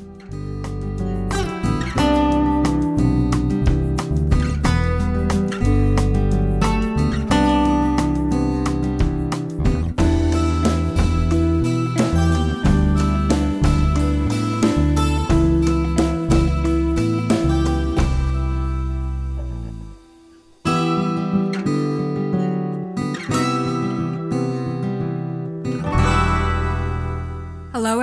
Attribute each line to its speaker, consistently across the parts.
Speaker 1: Hello,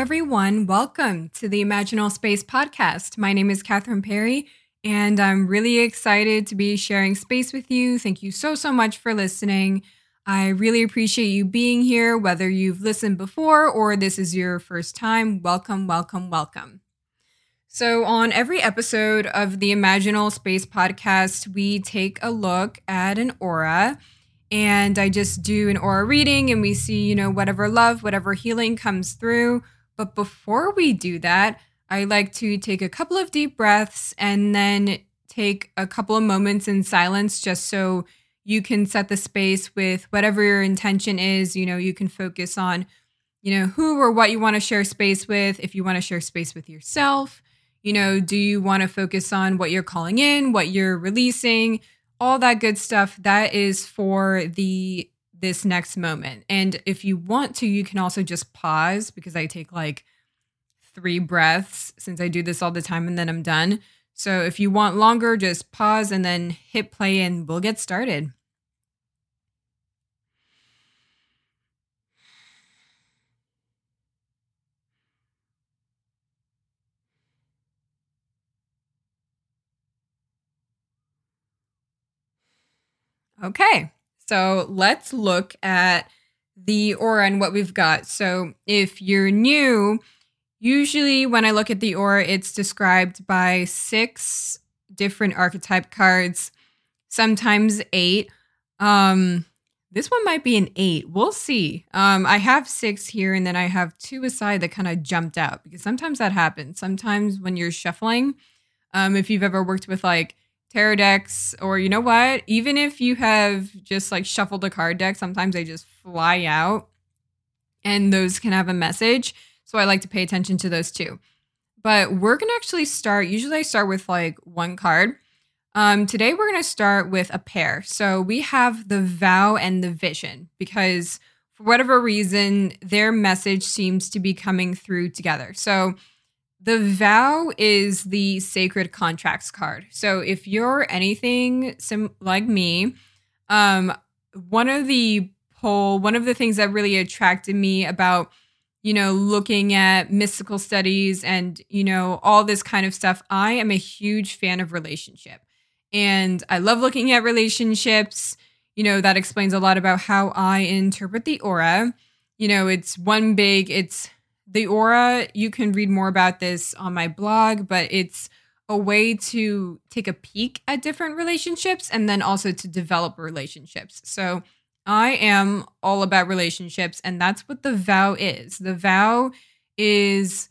Speaker 1: everyone. Welcome to the Imaginal Space podcast. My name is Katherine Perry, and I'm really excited to be sharing space with you. Thank you so, so much for listening. I really appreciate you being here, whether you've listened before or this is your first time. Welcome, welcome, welcome. So, on every episode of the Imaginal Space podcast, we take a look at an aura and I just do an aura reading and we see, you know, whatever love, whatever healing comes through. But before we do that, I like to take a couple of deep breaths and then take a couple of moments in silence just so you can set the space with whatever your intention is. You know, you can focus on, you know, who or what you want to share space with. If you want to share space with yourself, you know, do you want to focus on what you're calling in, what you're releasing? all that good stuff that is for the this next moment. And if you want to you can also just pause because i take like three breaths since i do this all the time and then i'm done. So if you want longer just pause and then hit play and we'll get started. Okay, so let's look at the aura and what we've got. So if you're new, usually when I look at the aura, it's described by six different archetype cards, sometimes eight. Um, this one might be an eight. We'll see. Um, I have six here, and then I have two aside that kind of jumped out because sometimes that happens. Sometimes when you're shuffling, um, if you've ever worked with like tarot decks, or you know what? Even if you have just like shuffled a card deck, sometimes they just fly out and those can have a message. So I like to pay attention to those too. But we're going to actually start, usually I start with like one card. Um, today we're going to start with a pair. So we have the vow and the vision because for whatever reason, their message seems to be coming through together. So the vow is the sacred contracts card. So if you're anything sim- like me, um, one of the pull, one of the things that really attracted me about, you know, looking at mystical studies and, you know, all this kind of stuff, I am a huge fan of relationship. And I love looking at relationships. You know, that explains a lot about how I interpret the aura. You know, it's one big, it's the aura, you can read more about this on my blog, but it's a way to take a peek at different relationships and then also to develop relationships. So I am all about relationships, and that's what the vow is. The vow is,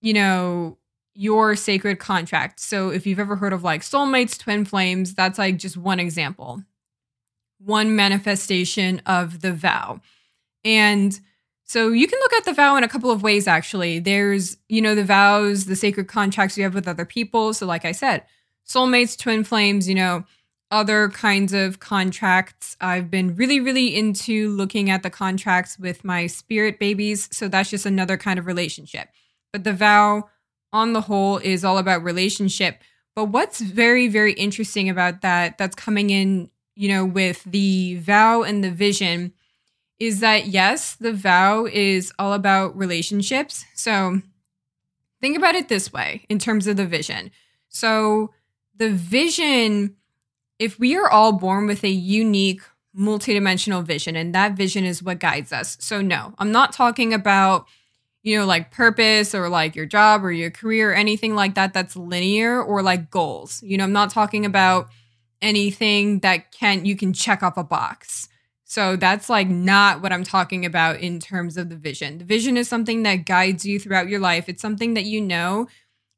Speaker 1: you know, your sacred contract. So if you've ever heard of like soulmates, twin flames, that's like just one example, one manifestation of the vow. And so you can look at the vow in a couple of ways, actually. There's, you know, the vows, the sacred contracts you have with other people. So, like I said, soulmates, twin flames, you know, other kinds of contracts. I've been really, really into looking at the contracts with my spirit babies. So that's just another kind of relationship. But the vow, on the whole, is all about relationship. But what's very, very interesting about that, that's coming in, you know, with the vow and the vision is that yes, the vow is all about relationships. So think about it this way in terms of the vision. So the vision, if we are all born with a unique multidimensional vision, and that vision is what guides us. So no, I'm not talking about you know, like purpose or like your job or your career or anything like that that's linear or like goals. You know, I'm not talking about anything that can you can check off a box. So that's like not what I'm talking about in terms of the vision. The vision is something that guides you throughout your life. It's something that you know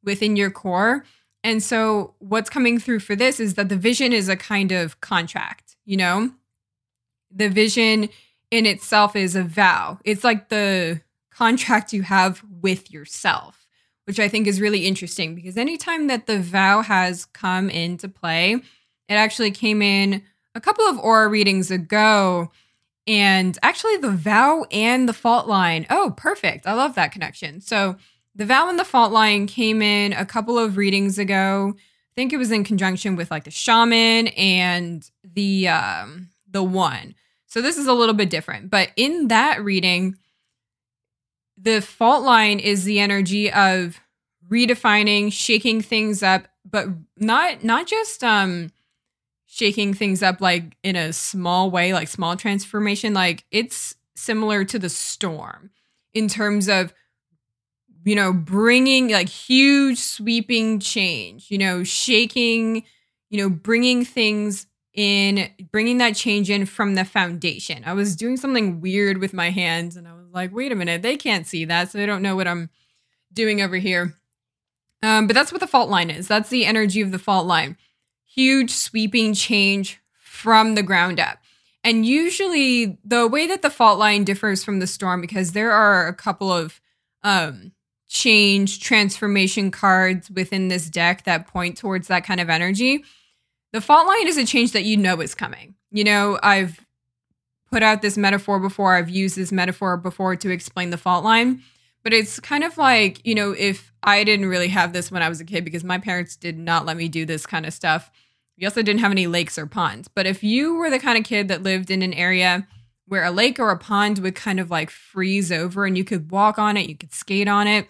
Speaker 1: within your core. And so what's coming through for this is that the vision is a kind of contract, you know? The vision in itself is a vow. It's like the contract you have with yourself. which I think is really interesting because anytime that the vow has come into play, it actually came in a couple of aura readings ago. And actually, the vow and the fault line. Oh, perfect. I love that connection. So, the vow and the fault line came in a couple of readings ago. I think it was in conjunction with like the shaman and the um the one. So this is a little bit different. But in that reading, the fault line is the energy of redefining, shaking things up, but not not just um shaking things up like in a small way, like small transformation. Like it's similar to the storm in terms of you know, bringing like huge sweeping change, you know, shaking, you know, bringing things in, bringing that change in from the foundation. I was doing something weird with my hands and I was like, wait a minute, they can't see that. So they don't know what I'm doing over here. Um, but that's what the fault line is. That's the energy of the fault line. Huge sweeping change from the ground up. And usually the way that the fault line differs from the storm, because there are a couple of um, change transformation cards within this deck that point towards that kind of energy. The fault line is a change that you know is coming. You know, I've put out this metaphor before, I've used this metaphor before to explain the fault line, but it's kind of like, you know, if I didn't really have this when I was a kid because my parents did not let me do this kind of stuff. We also didn't have any lakes or ponds. But if you were the kind of kid that lived in an area where a lake or a pond would kind of like freeze over and you could walk on it, you could skate on it.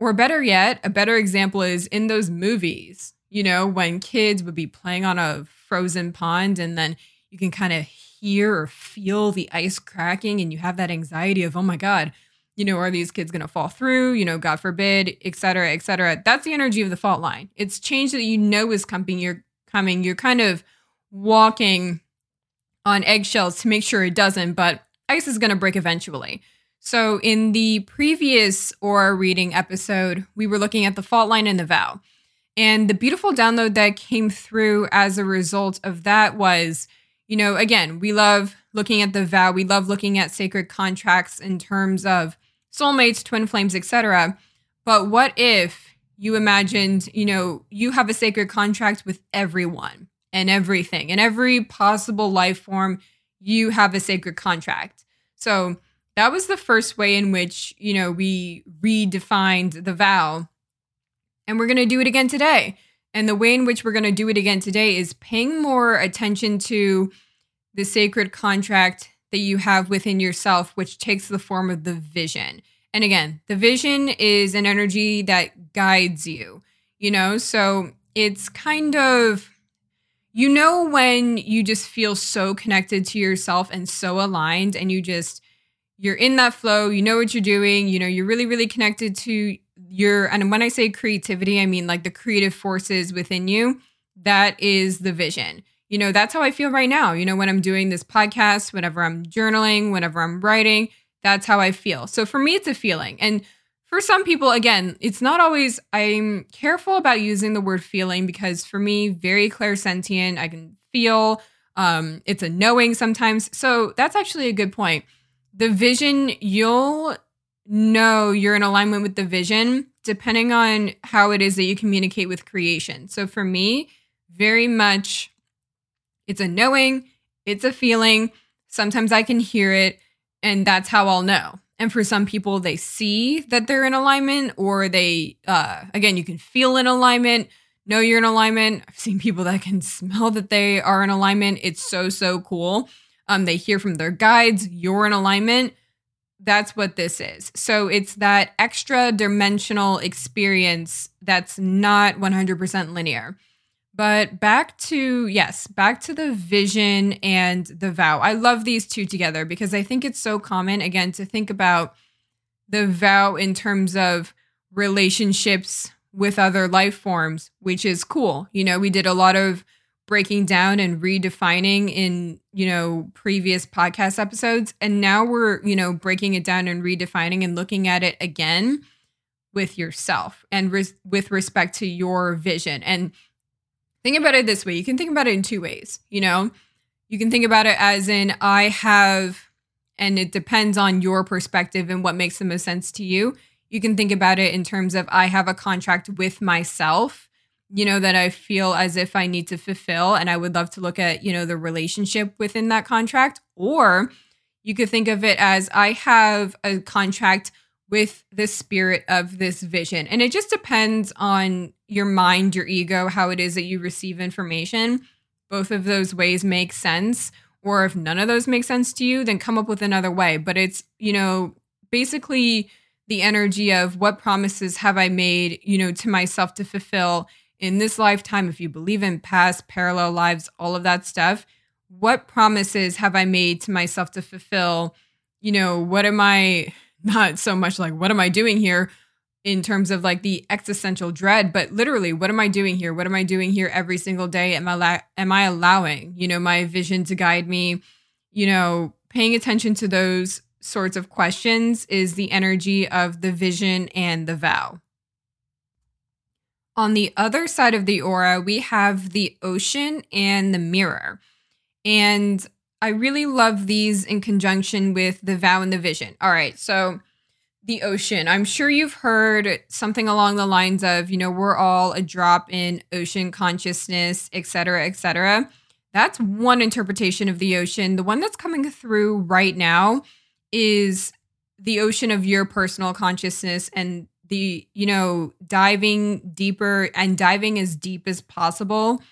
Speaker 1: Or better yet, a better example is in those movies, you know, when kids would be playing on a frozen pond and then you can kind of hear or feel the ice cracking and you have that anxiety of, oh my God, you know, are these kids going to fall through? You know, God forbid, et cetera, et cetera. That's the energy of the fault line. It's change that you know is coming. You're coming. You're kind of walking on eggshells to make sure it doesn't, but ice is going to break eventually. So, in the previous aura reading episode, we were looking at the fault line and the vow. And the beautiful download that came through as a result of that was, you know, again, we love looking at the vow, we love looking at sacred contracts in terms of soulmates, twin flames, etc. But what if you imagined, you know, you have a sacred contract with everyone and everything, and every possible life form, you have a sacred contract. So that was the first way in which, you know, we redefined the vow. And we're going to do it again today. And the way in which we're going to do it again today is paying more attention to the sacred contract that you have within yourself, which takes the form of the vision. And again, the vision is an energy that guides you, you know? So it's kind of, you know, when you just feel so connected to yourself and so aligned, and you just, you're in that flow, you know what you're doing, you know, you're really, really connected to your, and when I say creativity, I mean like the creative forces within you. That is the vision you know, that's how I feel right now. You know, when I'm doing this podcast, whenever I'm journaling, whenever I'm writing, that's how I feel. So for me, it's a feeling. And for some people, again, it's not always, I'm careful about using the word feeling because for me, very clairsentient, I can feel, um, it's a knowing sometimes. So that's actually a good point. The vision, you'll know you're in alignment with the vision depending on how it is that you communicate with creation. So for me, very much it's a knowing, it's a feeling. Sometimes I can hear it, and that's how I'll know. And for some people, they see that they're in alignment, or they, uh, again, you can feel in alignment, know you're in alignment. I've seen people that can smell that they are in alignment. It's so, so cool. Um, they hear from their guides, you're in alignment. That's what this is. So it's that extra dimensional experience that's not 100% linear. But back to, yes, back to the vision and the vow. I love these two together because I think it's so common, again, to think about the vow in terms of relationships with other life forms, which is cool. You know, we did a lot of breaking down and redefining in, you know, previous podcast episodes. And now we're, you know, breaking it down and redefining and looking at it again with yourself and res- with respect to your vision. And think about it this way you can think about it in two ways you know you can think about it as in i have and it depends on your perspective and what makes the most sense to you You can think about it in terms of I have a contract with myself, you know, that I feel as if I need to fulfill. And I would love to look at, you know, the relationship within that contract. Or you could think of it as I have a contract with the spirit of this vision. And it just depends on your mind, your ego, how it is that you receive information. Both of those ways make sense. Or if none of those make sense to you, then come up with another way. But it's, you know, basically the energy of what promises have I made, you know, to myself to fulfill in this lifetime. If you believe in past, parallel lives, all of that stuff, what promises have I made to myself to fulfill? You know, what am I not so much like, what am I doing here in terms of like the existential dread, but literally, what am I doing here? What am I doing here every single day? Am I, la- am I allowing, you know, my vision to guide me? You know, paying attention to those sorts of questions is the energy of the vision and the vow. On the other side of the aura, we have the ocean and the mirror. And I really love these in conjunction with the vow and the vision. All right, so the ocean. I'm sure you've heard something along the lines of, you know, we're all a drop in ocean consciousness, et cetera, et cetera. That's one interpretation of the ocean. The one that's coming through right now is the ocean of your personal consciousness and the, you know, diving deeper and diving as deep as possible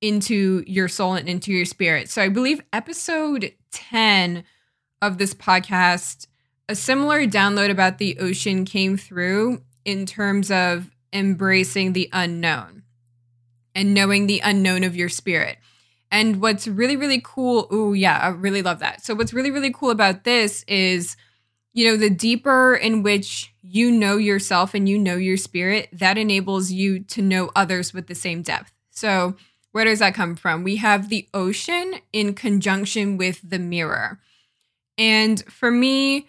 Speaker 1: into your soul and into your spirit. So I believe episode 10 of this podcast, a similar download about the ocean came through in terms of embracing the unknown and knowing the unknown of your spirit. And what's really, really cool, oh, yeah, I really love that. So, what's really, really cool about this is, you know, the deeper in which you know yourself and you know your spirit, that enables you to know others with the same depth. So, where does that come from? We have the ocean in conjunction with the mirror. And for me,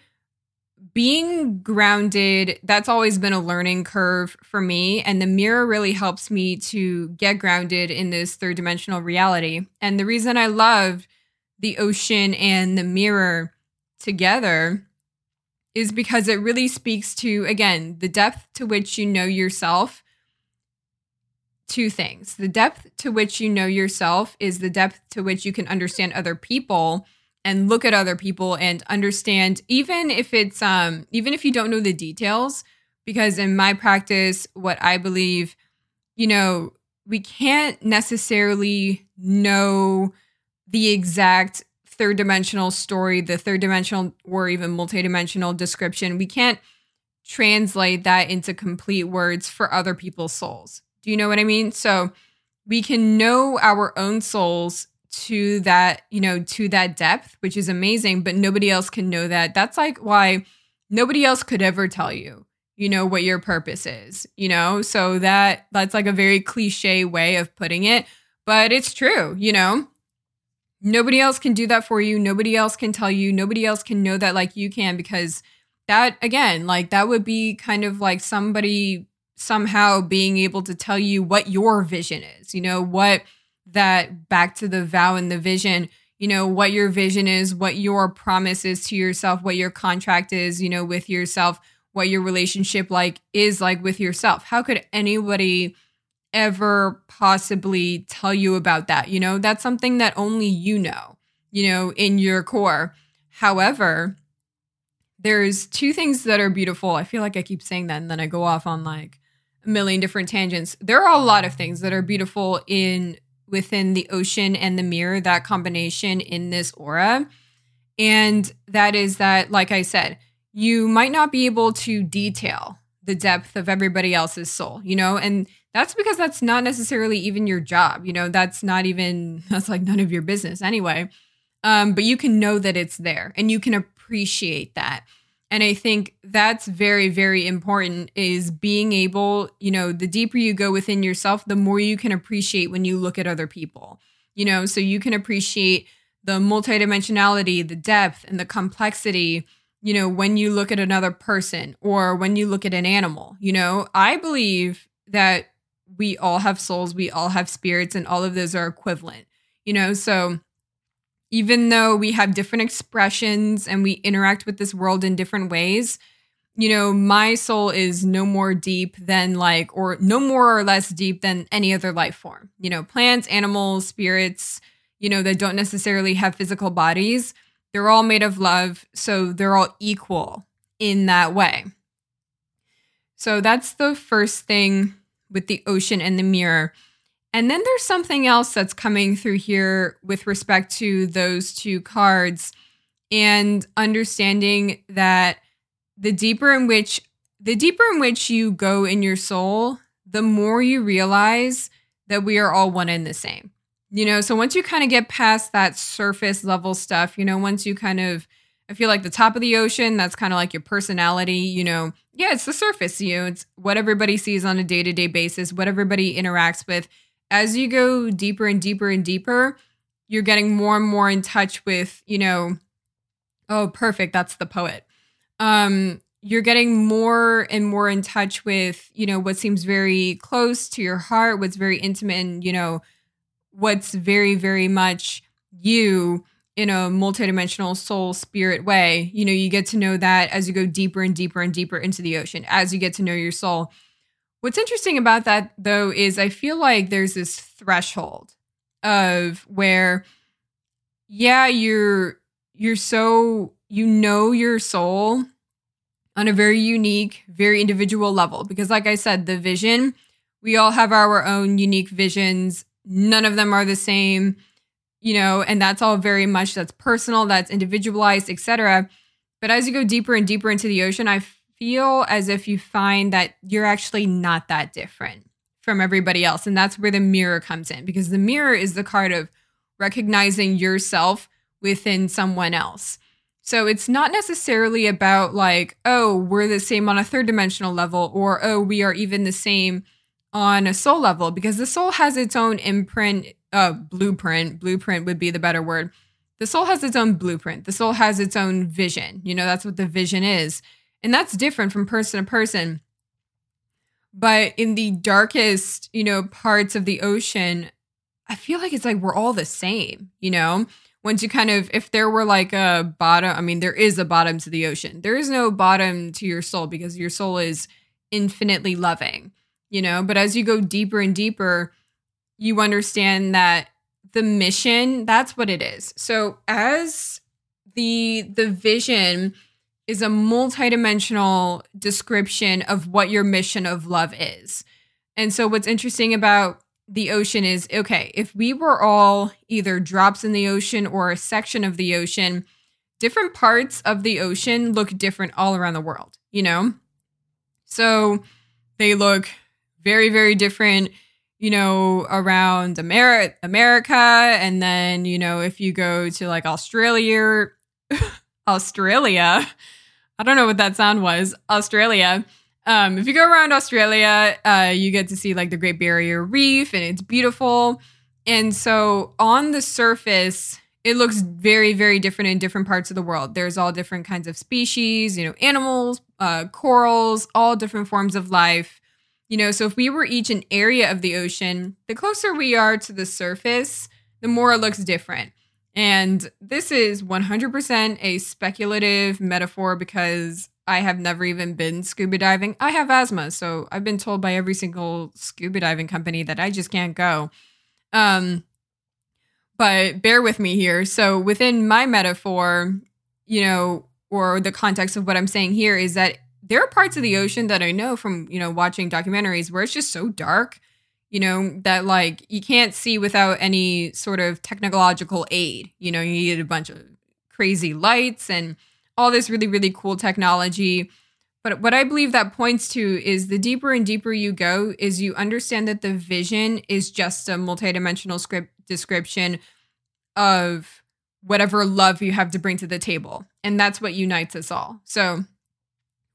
Speaker 1: being grounded, that's always been a learning curve for me. And the mirror really helps me to get grounded in this third dimensional reality. And the reason I love the ocean and the mirror together is because it really speaks to, again, the depth to which you know yourself two things. The depth to which you know yourself is the depth to which you can understand other people and look at other people and understand even if it's um even if you don't know the details because in my practice what I believe you know we can't necessarily know the exact third dimensional story, the third dimensional or even multidimensional description. We can't translate that into complete words for other people's souls. Do you know what I mean? So we can know our own souls to that, you know, to that depth, which is amazing, but nobody else can know that. That's like why nobody else could ever tell you, you know, what your purpose is, you know? So that that's like a very cliche way of putting it, but it's true, you know? Nobody else can do that for you. Nobody else can tell you. Nobody else can know that like you can because that again, like that would be kind of like somebody somehow being able to tell you what your vision is, you know, what that back to the vow and the vision, you know, what your vision is, what your promise is to yourself, what your contract is, you know, with yourself, what your relationship like is like with yourself. How could anybody ever possibly tell you about that? You know, that's something that only you know, you know, in your core. However, there's two things that are beautiful. I feel like I keep saying that and then I go off on like million different tangents. There are a lot of things that are beautiful in within the ocean and the mirror, that combination in this aura. And that is that, like I said, you might not be able to detail the depth of everybody else's soul, you know, and that's because that's not necessarily even your job, you know, that's not even, that's like none of your business anyway. Um, but you can know that it's there and you can appreciate that. And I think that's very, very important is being able, you know, the deeper you go within yourself, the more you can appreciate when you look at other people, you know, so you can appreciate the multidimensionality, the depth, and the complexity, you know, when you look at another person or when you look at an animal. You know, I believe that we all have souls, we all have spirits, and all of those are equivalent, you know, so even though we have different expressions and we interact with this world in different ways, you know, my soul is no more deep than like, or no more or less deep than any other life form. You know, plants, animals, spirits, you know, that don't necessarily have physical bodies, they're all made of love. So they're all equal in that way. So that's the first thing with the ocean and the mirror. And then there's something else that's coming through here with respect to those two cards and understanding that the deeper in which the deeper in which you go in your soul, the more you realize that we are all one and the same. You know, so once you kind of get past that surface level stuff, you know, once you kind of I feel like the top of the ocean, that's kind of like your personality, you know. Yeah, it's the surface, you know, it's what everybody sees on a day-to-day basis, what everybody interacts with. As you go deeper and deeper and deeper, you're getting more and more in touch with, you know, oh, perfect, that's the poet um, you're getting more and more in touch with, you know, what seems very close to your heart, what's very intimate, and, you know, what's very, very much you in a multidimensional soul spirit way. You know, you get to know that as you go deeper and deeper and deeper into the ocean, as you get to know your soul. What's interesting about that, though, is I feel like there's this threshold of where, yeah, you're you're so you know your soul on a very unique, very individual level. Because, like I said, the vision, we all have our own unique visions. None of them are the same, you know, and that's all very much that's personal, that's individualized, etc. But as you go deeper and deeper into the ocean, I feel as if you find that you're actually not that different from everybody else. And that's where the mirror comes in because the mirror is the card of recognizing yourself within someone else. So it's not necessarily about like, oh, we're the same on a third dimensional level or oh, we are even the same on a soul level because the soul has its own imprint, uh, blueprint. Blueprint would be the better word. The soul has its own blueprint. The soul has its own vision. You know, that's what the vision is. And that's different from person to person. But in the darkest, you know, parts of the ocean, I feel like it's like we're all the same, you know? once you kind of if there were like a bottom i mean there is a bottom to the ocean there is no bottom to your soul because your soul is infinitely loving you know but as you go deeper and deeper you understand that the mission that's what it is so as the the vision is a multidimensional description of what your mission of love is and so what's interesting about the ocean is okay, if we were all either drops in the ocean or a section of the ocean, different parts of the ocean look different all around the world, you know? So they look very, very different, you know, around America, America. And then, you know, if you go to like Australia, Australia, I don't know what that sound was, Australia um, if you go around Australia, uh, you get to see like the Great Barrier Reef and it's beautiful. And so on the surface, it looks very, very different in different parts of the world. There's all different kinds of species, you know, animals, uh, corals, all different forms of life. You know, so if we were each an area of the ocean, the closer we are to the surface, the more it looks different. And this is 100% a speculative metaphor because I have never even been scuba diving. I have asthma, so I've been told by every single scuba diving company that I just can't go. Um, but bear with me here. So within my metaphor, you know, or the context of what I'm saying here is that there are parts of the ocean that I know from, you know, watching documentaries where it's just so dark, you know, that like you can't see without any sort of technological aid. You know, you need a bunch of crazy lights and all this really, really cool technology. But what I believe that points to is the deeper and deeper you go, is you understand that the vision is just a multidimensional script description of whatever love you have to bring to the table. And that's what unites us all. So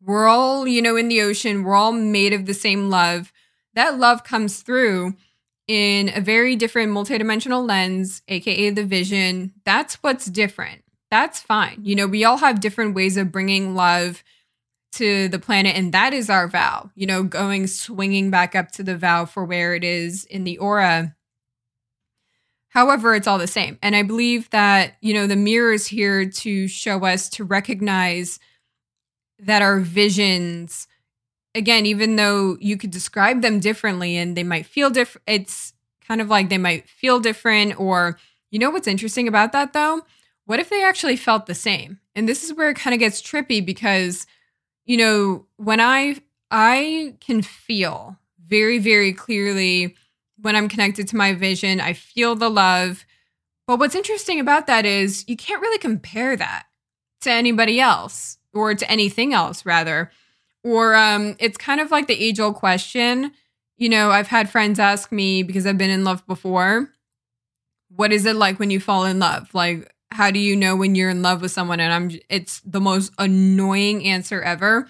Speaker 1: we're all, you know, in the ocean, we're all made of the same love. That love comes through in a very different multidimensional lens, aka the vision. That's what's different that's fine. You know, we all have different ways of bringing love to the planet, and that is our vow. You know, going swinging back up to the vow for where it is in the aura. However, it's all the same. And I believe that, you know, the mirror is here to show us to recognize that our visions again even though you could describe them differently and they might feel different it's kind of like they might feel different or you know what's interesting about that though? What if they actually felt the same? And this is where it kind of gets trippy because you know when i i can feel very very clearly when i'm connected to my vision i feel the love. But what's interesting about that is you can't really compare that to anybody else or to anything else rather or um it's kind of like the age old question you know i've had friends ask me because i've been in love before what is it like when you fall in love? Like how do you know when you're in love with someone? And i'm it's the most annoying answer ever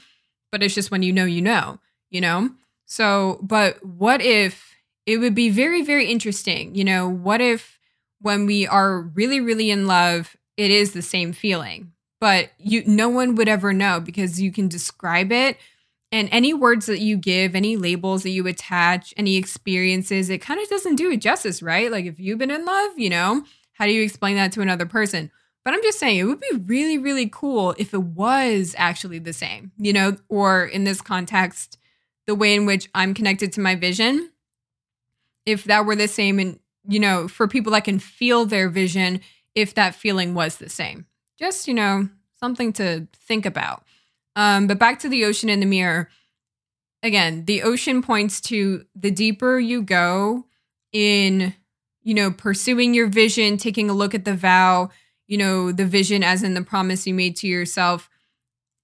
Speaker 1: but it's just when you know you know you know? So but what if it would be very very interesting you know what if when we are really really in love it is the same feeling but you no one would ever know because you can describe it. And any words that you give any labels that you attach any experiences it kind of doesn't do it justice right? Like if you've been in love you know how do you explain that to another person? But i'm just saying it would be really really cool if it was actually the same you know or in this context the way in which i'm connected to my vision if that were the same and you know for people that can feel their vision if that feeling was the same just, you know, something to think about. Um, but back to the ocean in the mirror. Again, the ocean points to the deeper you go in, you know, pursuing your vision, taking a look at the vow, you know, the vision as in the promise you made to yourself.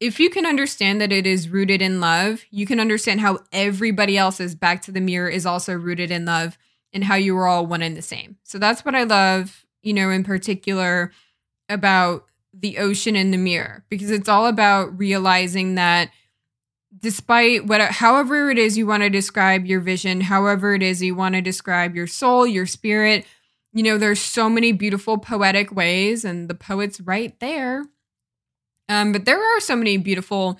Speaker 1: If you can understand that it is rooted in love, you can understand how everybody else's back to the mirror is also rooted in love and how you are all one and the same. So that's what I love, you know, in particular about the ocean in the mirror because it's all about realizing that despite what however it is you want to describe your vision however it is you want to describe your soul your spirit you know there's so many beautiful poetic ways and the poet's right there. Um, but there are so many beautiful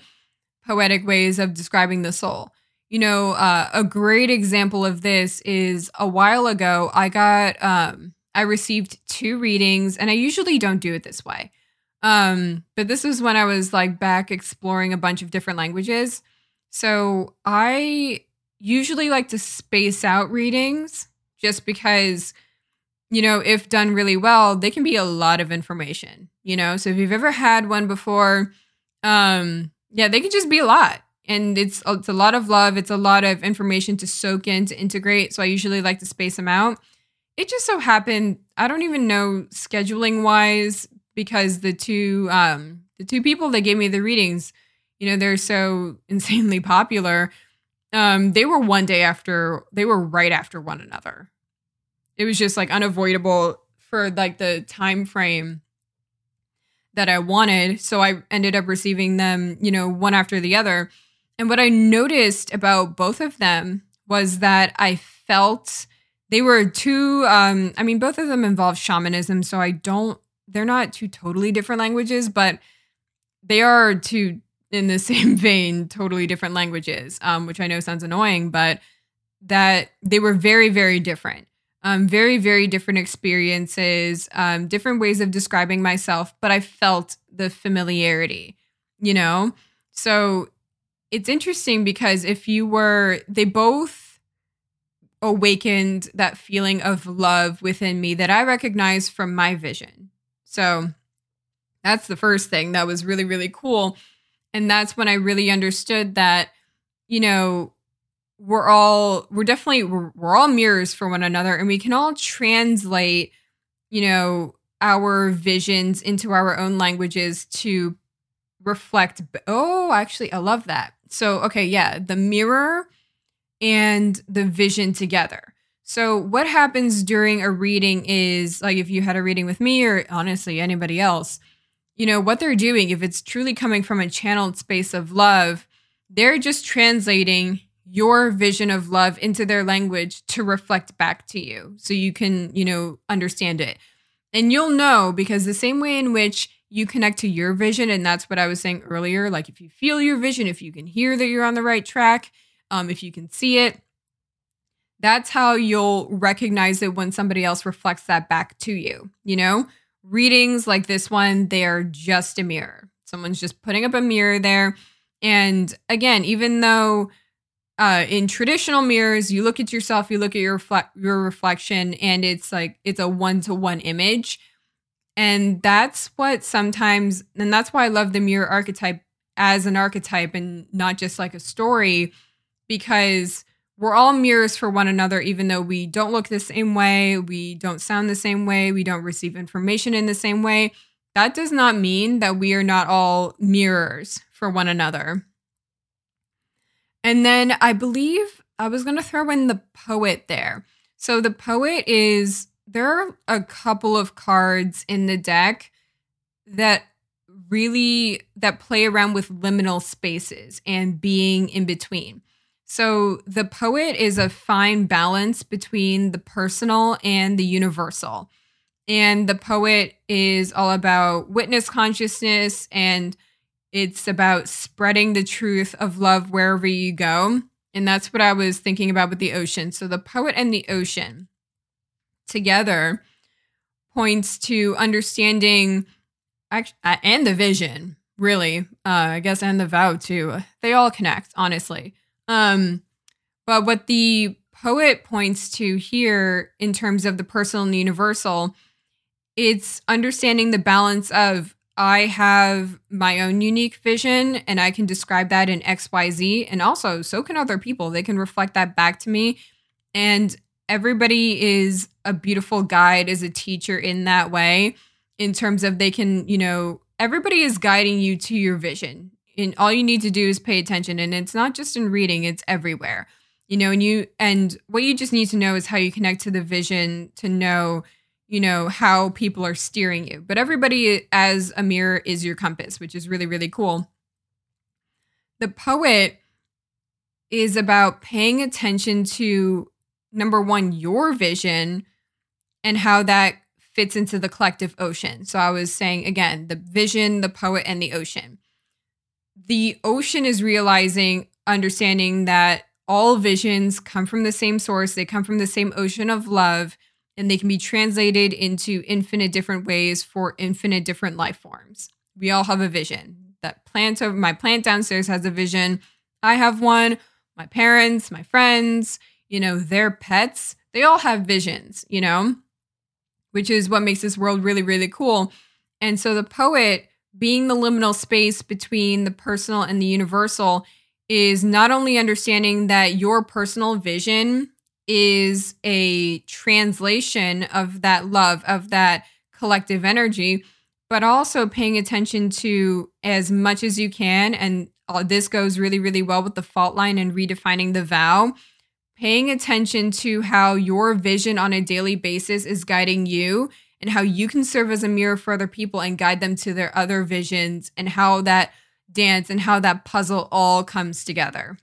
Speaker 1: poetic ways of describing the soul. You know uh, a great example of this is a while ago i got um, i received two readings and i usually don't do it this way um, but this was when I was like back exploring a bunch of different languages. So I usually like to space out readings just because, you know, if done really well, they can be a lot of information, you know? So if you've ever had one before, um, yeah, they can just be a lot. And it's it's a lot of love. It's a lot of information to soak in, to integrate. So I usually like to space them out. It just so happened, I don't even know scheduling wise, because the two um the two people that gave me the readings, you know, they're so insanely popular. Um, they were one day after they were right after one another. It was just like unavoidable for like the time frame that I wanted. So I ended up receiving them, you know, one after the other. And what I noticed about both of them was that I felt they were two um I mean both of them involve shamanism, so I don't they're not two totally different languages, but they are two in the same vein, totally different languages, um, which I know sounds annoying, but that they were very, very different. Um, very, very different experiences, um, different ways of describing myself, but I felt the familiarity, you know? So it's interesting because if you were, they both awakened that feeling of love within me that I recognize from my vision. So that's the first thing that was really, really cool. And that's when I really understood that, you know, we're all, we're definitely, we're, we're all mirrors for one another and we can all translate, you know, our visions into our own languages to reflect. Oh, actually, I love that. So, okay, yeah, the mirror and the vision together. So, what happens during a reading is like if you had a reading with me or honestly anybody else, you know, what they're doing, if it's truly coming from a channeled space of love, they're just translating your vision of love into their language to reflect back to you so you can, you know, understand it. And you'll know because the same way in which you connect to your vision, and that's what I was saying earlier, like if you feel your vision, if you can hear that you're on the right track, um, if you can see it, that's how you'll recognize it when somebody else reflects that back to you. You know, readings like this one, they are just a mirror. Someone's just putting up a mirror there And again, even though uh, in traditional mirrors, you look at yourself, you look at your refle- your reflection, and it's like it's a one to one image. And that's what sometimes, and that's why I love the mirror archetype as an archetype and not just like a story, because we're all mirrors for one another, even though we don't look the same way, we don't sound the same way, we don't receive information in the same way. That does not mean that we are not all mirrors for one another. And then I believe I was going to throw in the poet there. So the poet is there are a couple of cards in the deck that really that play around with liminal spaces and being in between. So the poet is a fine balance between the personal and the universal. And the poet is all about witness consciousness and it's about spreading the truth of love wherever you go. And that's what I was thinking about with the ocean. So the poet and the ocean together points to understanding uh, and the vision, really. Uh, I guess and the vow too. They all connect, honestly. Um, but what the poet points to here in terms of the personal and the universal, it's understanding the balance of I have my own unique vision and I can describe that in XYZ. And also, so can other people. They can reflect that back to me. And everybody is a beautiful guide, is a teacher in that way, in terms of they can, you know, everybody is guiding you to your vision. And all you need to do is pay attention. And it's not just in reading, it's everywhere. You know, and you, and what you just need to know is how you connect to the vision to know you know, how people are steering you. But everybody as a mirror is your compass, which is really, really cool. The poet is about paying attention to number one, your vision and how that fits into the collective ocean. So I was saying again, the vision, the poet, and the ocean. The ocean is realizing, understanding that all visions come from the same source, they come from the same ocean of love and they can be translated into infinite different ways for infinite different life forms. We all have a vision. That plant my plant downstairs has a vision. I have one. My parents, my friends, you know, their pets, they all have visions, you know, which is what makes this world really, really cool. And so the poet, being the liminal space between the personal and the universal, is not only understanding that your personal vision is a translation of that love, of that collective energy, but also paying attention to as much as you can. And uh, this goes really, really well with the fault line and redefining the vow. Paying attention to how your vision on a daily basis is guiding you and how you can serve as a mirror for other people and guide them to their other visions and how that dance and how that puzzle all comes together.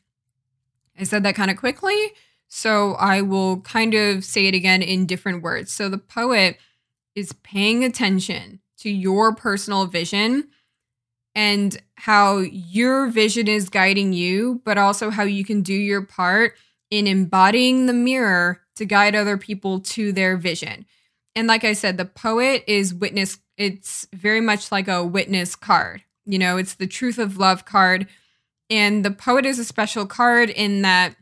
Speaker 1: I said that kind of quickly, so I will kind of say it again in different words. So the poet is paying attention to your personal vision and how your vision is guiding you, but also how you can do your part in embodying the mirror to guide other people to their vision. And like I said, the poet is witness, it's very much like a witness card. You know, it's the truth of love card. And the poet is a special card in that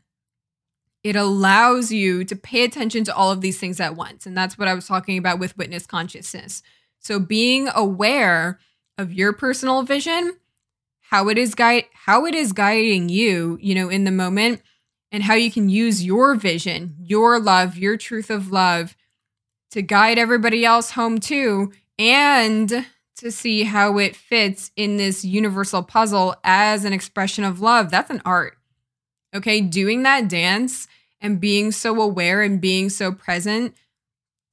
Speaker 1: it allows you to pay attention to all of these things at once. And that's what I was talking about with witness consciousness. So being aware of your personal vision, how it is guide how it is guiding you, you know, in the moment and how you can use your vision, your love, your truth of love to guide everybody else home too and to see how it fits in this universal puzzle as an expression of love. That's an art. Okay, doing that dance and being so aware and being so present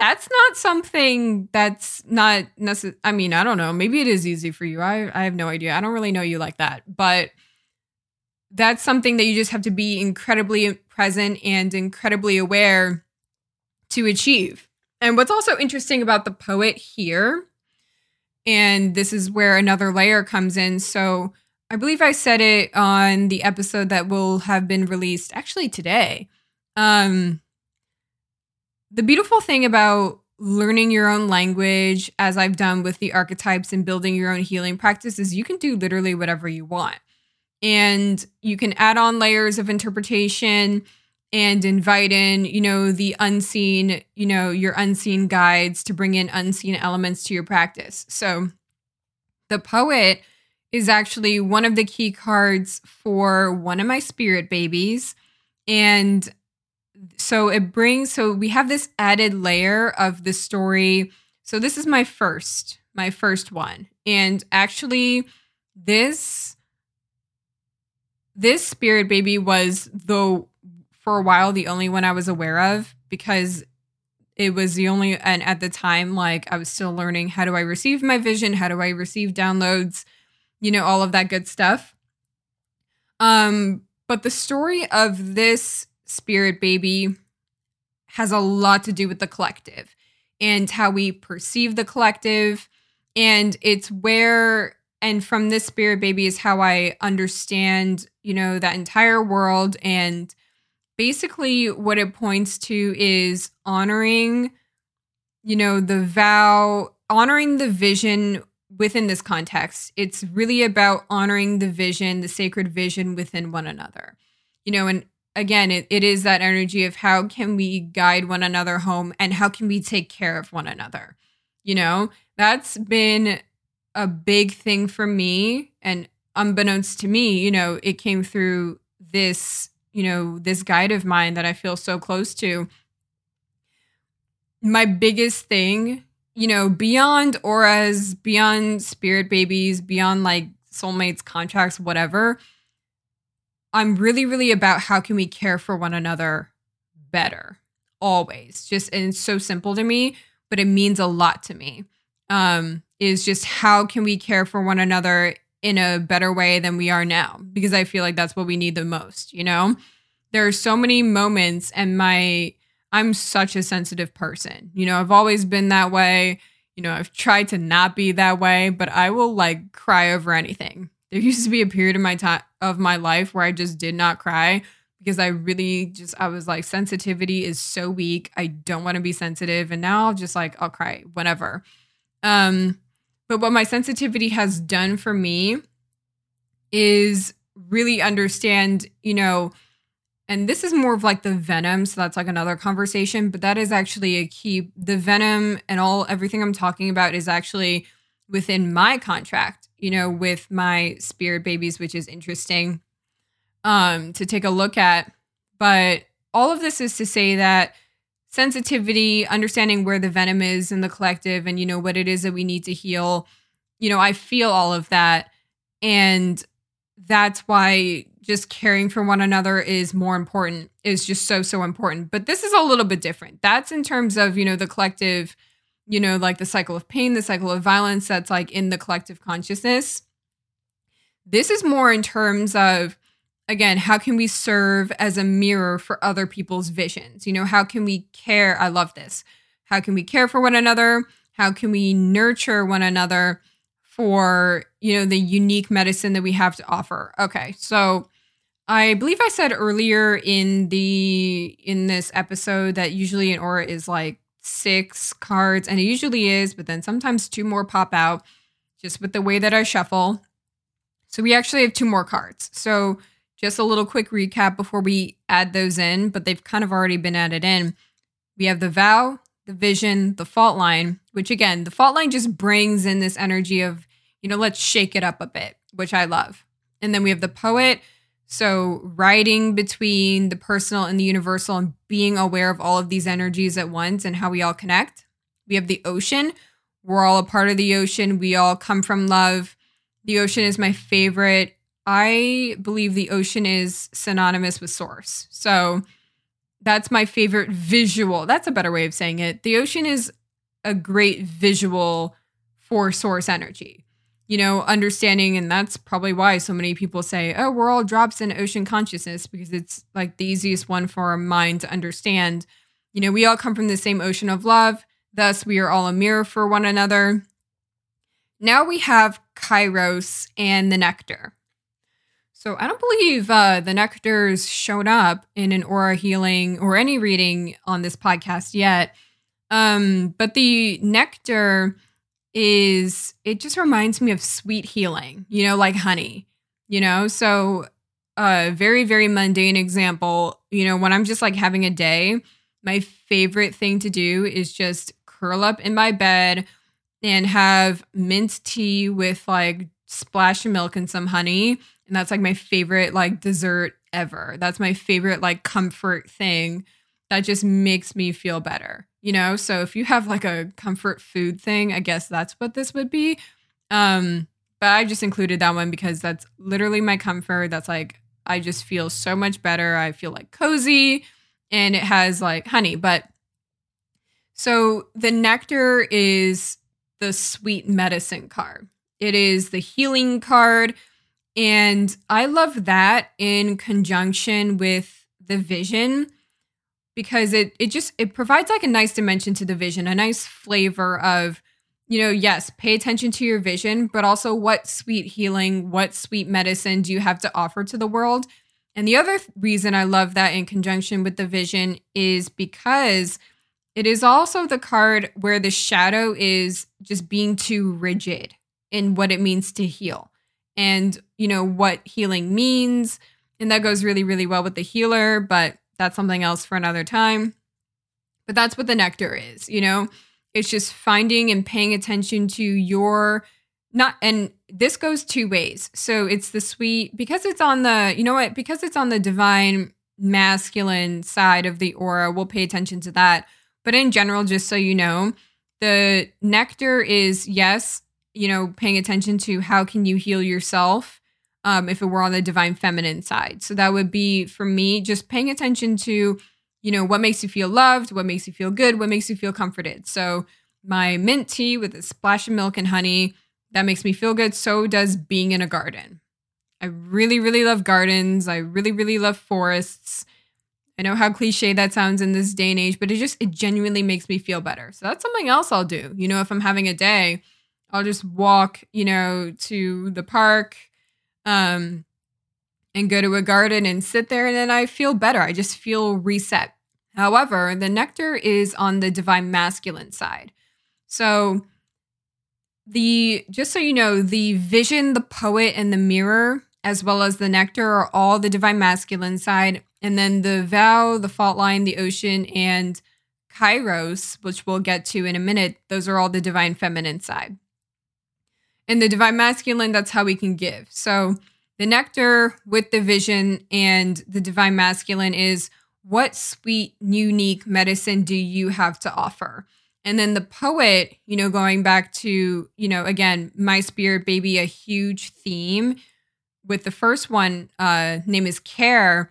Speaker 1: that's not something that's not necessary. I mean, I don't know. Maybe it is easy for you. I, I have no idea. I don't really know you like that. But that's something that you just have to be incredibly present and incredibly aware to achieve. And what's also interesting about the poet here, and this is where another layer comes in. So I believe I said it on the episode that will have been released actually today. Um, the beautiful thing about learning your own language, as I've done with the archetypes and building your own healing practice, is you can do literally whatever you want. and you can add on layers of interpretation and invite in, you know, the unseen, you know, your unseen guides to bring in unseen elements to your practice. So the poet is actually one of the key cards for one of my spirit babies. And so it brings, so we have this added layer of the story. So this is my first, my first one. And actually, this this spirit baby was the for a while the only one I was aware of because it was the only and at the time like I was still learning how do I receive my vision, how do I receive downloads, you know, all of that good stuff. Um but the story of this spirit baby has a lot to do with the collective and how we perceive the collective and it's where and from this spirit baby is how I understand, you know, that entire world and basically what it points to is honoring you know the vow honoring the vision within this context. It's really about honoring the vision the sacred vision within one another. You know and again it, it is that energy of how can we guide one another home and how can we take care of one another? You know that's been a big thing for me and unbeknownst to me you know it came through this you know, this guide of mine that I feel so close to. My biggest thing, you know, beyond auras, beyond spirit babies, beyond like soulmates, contracts, whatever, I'm really, really about how can we care for one another better always. Just, and it's so simple to me, but it means a lot to me. Um, is just how can we care for one another in a better way than we are now because I feel like that's what we need the most, you know? There are so many moments and my I'm such a sensitive person. You know, I've always been that way. You know, I've tried to not be that way, but I will like cry over anything. There used to be a period of my time of my life where I just did not cry because I really just I was like sensitivity is so weak. I don't want to be sensitive and now I'll just like I'll cry whenever. Um but what my sensitivity has done for me is really understand, you know, and this is more of like the venom, so that's like another conversation, but that is actually a key. The venom and all everything I'm talking about is actually within my contract, you know, with my spirit babies, which is interesting um to take a look at. But all of this is to say that sensitivity, understanding where the venom is in the collective and you know what it is that we need to heal. You know, I feel all of that and that's why just caring for one another is more important is just so so important. But this is a little bit different. That's in terms of, you know, the collective, you know, like the cycle of pain, the cycle of violence that's like in the collective consciousness. This is more in terms of again, how can we serve as a mirror for other people's visions? You know, how can we care? I love this. How can we care for one another? How can we nurture one another for, you know, the unique medicine that we have to offer? Okay. So, I believe I said earlier in the in this episode that usually an aura is like six cards and it usually is, but then sometimes two more pop out just with the way that I shuffle. So we actually have two more cards. So just a little quick recap before we add those in, but they've kind of already been added in. We have the vow, the vision, the fault line, which again, the fault line just brings in this energy of, you know, let's shake it up a bit, which I love. And then we have the poet. So, writing between the personal and the universal and being aware of all of these energies at once and how we all connect. We have the ocean. We're all a part of the ocean. We all come from love. The ocean is my favorite I believe the ocean is synonymous with source. So that's my favorite visual. That's a better way of saying it. The ocean is a great visual for source energy. You know, understanding, and that's probably why so many people say, oh, we're all drops in ocean consciousness because it's like the easiest one for our mind to understand. You know, we all come from the same ocean of love. Thus, we are all a mirror for one another. Now we have Kairos and the nectar. So I don't believe uh, the nectar's shown up in an aura healing or any reading on this podcast yet. Um, but the nectar is it just reminds me of sweet healing, you know, like honey. you know? So, a very, very mundane example, you know, when I'm just like having a day, my favorite thing to do is just curl up in my bed and have mint tea with like splash of milk and some honey. And that's like my favorite like dessert ever. That's my favorite like comfort thing that just makes me feel better. You know, so if you have like a comfort food thing, I guess that's what this would be. Um, but I just included that one because that's literally my comfort. That's like I just feel so much better. I feel like cozy and it has like honey, but so the nectar is the sweet medicine card. It is the healing card. And I love that in conjunction with the vision because it it just it provides like a nice dimension to the vision, a nice flavor of you know, yes, pay attention to your vision, but also what sweet healing, what sweet medicine do you have to offer to the world? And the other th- reason I love that in conjunction with the vision is because it is also the card where the shadow is just being too rigid in what it means to heal and, you know, what healing means. And that goes really, really well with the healer, but that's something else for another time. But that's what the nectar is, you know? It's just finding and paying attention to your not and this goes two ways. So it's the sweet because it's on the, you know what, because it's on the divine masculine side of the aura, we'll pay attention to that. But in general, just so you know, the nectar is yes, you know, paying attention to how can you heal yourself um, if it were on the divine feminine side. So that would be for me just paying attention to, you know, what makes you feel loved, what makes you feel good, what makes you feel comforted. So my mint tea with a splash of milk and honey, that makes me feel good. So does being in a garden. I really, really love gardens. I really, really love forests. I know how cliche that sounds in this day and age, but it just it genuinely makes me feel better. So that's something else I'll do. You know, if I'm having a day, I'll just walk, you know, to the park um and go to a garden and sit there and then I feel better. I just feel reset. However, the nectar is on the divine masculine side. So the just so you know, the vision, the poet and the mirror as well as the nectar are all the divine masculine side and then the vow, the fault line, the ocean and kairos, which we'll get to in a minute, those are all the divine feminine side. And the divine masculine, that's how we can give. So the nectar with the vision and the divine masculine is what sweet, unique medicine do you have to offer? And then the poet, you know, going back to, you know, again, my spirit baby, a huge theme with the first one, uh, name is Care.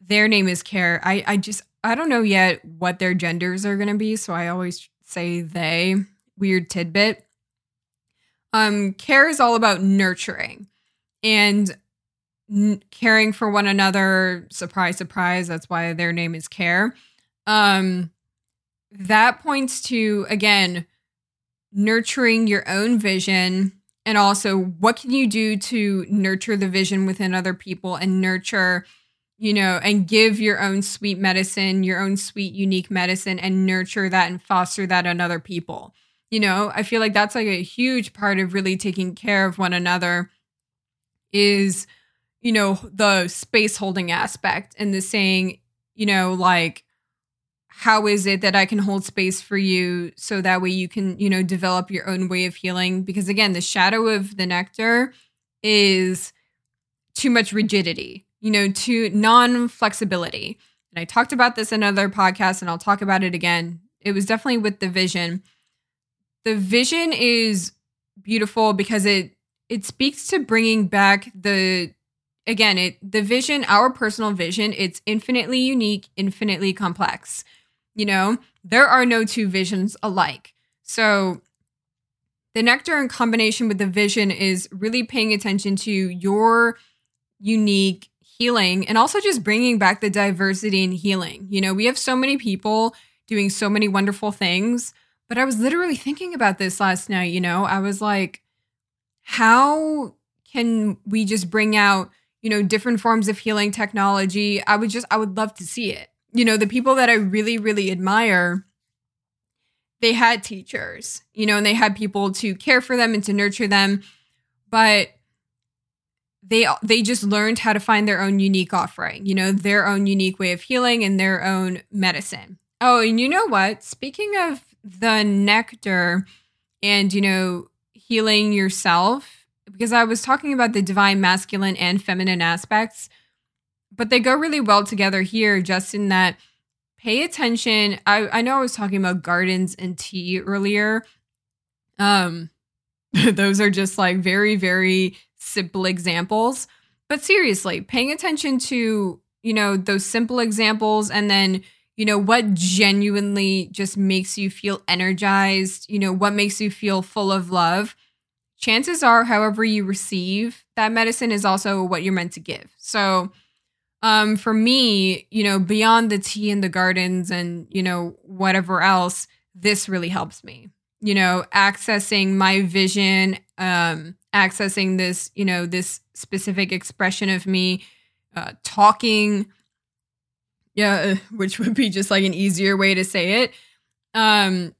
Speaker 1: Their name is Care. I, I just, I don't know yet what their genders are going to be. So I always say they, weird tidbit. Um, care is all about nurturing and n- caring for one another. Surprise, surprise. That's why their name is Care. Um, that points to, again, nurturing your own vision and also what can you do to nurture the vision within other people and nurture you know and give your own sweet medicine your own sweet unique medicine and nurture that and foster that in other people you know i feel like that's like a huge part of really taking care of one another is you know the space holding aspect and the saying you know like how is it that i can hold space for you so that way you can you know develop your own way of healing? Because again the shadow of the nectar is too much rigidity you know too non-flexibility. And i talked about this in other podcasts and i'll talk about it again. It was definitely with the vision the vision is beautiful because it it speaks to bringing back the again it the vision our personal vision it's infinitely unique infinitely complex you know? There are no two visions alike. So the nectar in combination with the vision is really paying attention to your unique healing and also just bringing back the diversity and healing you know? We have so many people doing so many wonderful things but I was literally thinking about this last night, you know. I was like, how can we just bring out, you know, different forms of healing technology? I would just I would love to see it. You know, the people that I really really admire they had teachers, you know, and they had people to care for them and to nurture them. But they they just learned how to find their own unique offering, you know, their own unique way of healing and their own medicine. Oh, and you know what? Speaking of the nectar and, you know, healing yourself, because I was talking about the divine masculine and feminine aspects, but they go really well together here, just in that pay attention. I, I know I was talking about gardens and tea earlier. Um, those are just like very, very simple examples. But seriously, paying attention to, you know, those simple examples and then, you know, what genuinely just makes you feel energized, you know, what makes you feel full of love. Chances are, however you receive that medicine is also what you're meant to give. So, um, for me, you know, beyond the tea in the gardens and, you know, whatever else, this really helps me. You know, accessing my vision, um, accessing this, you know, this specific expression of me, uh, talking, yeah, which would be just like an easier way to say it. Um,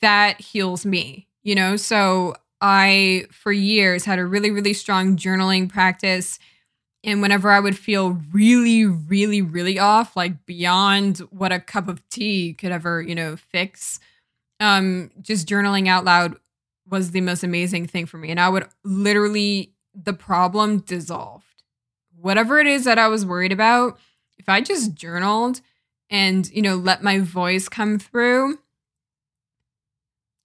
Speaker 1: that heals me, you know. So I, for years, had a really, really strong journaling practice. And whenever I would feel really, really, really off, like beyond what a cup of tea could ever, you know, fix, um, just journaling out loud was the most amazing thing for me. And I would literally, the problem dissolved. Whatever it is that I was worried about, if I just journaled and, you know, let my voice come through,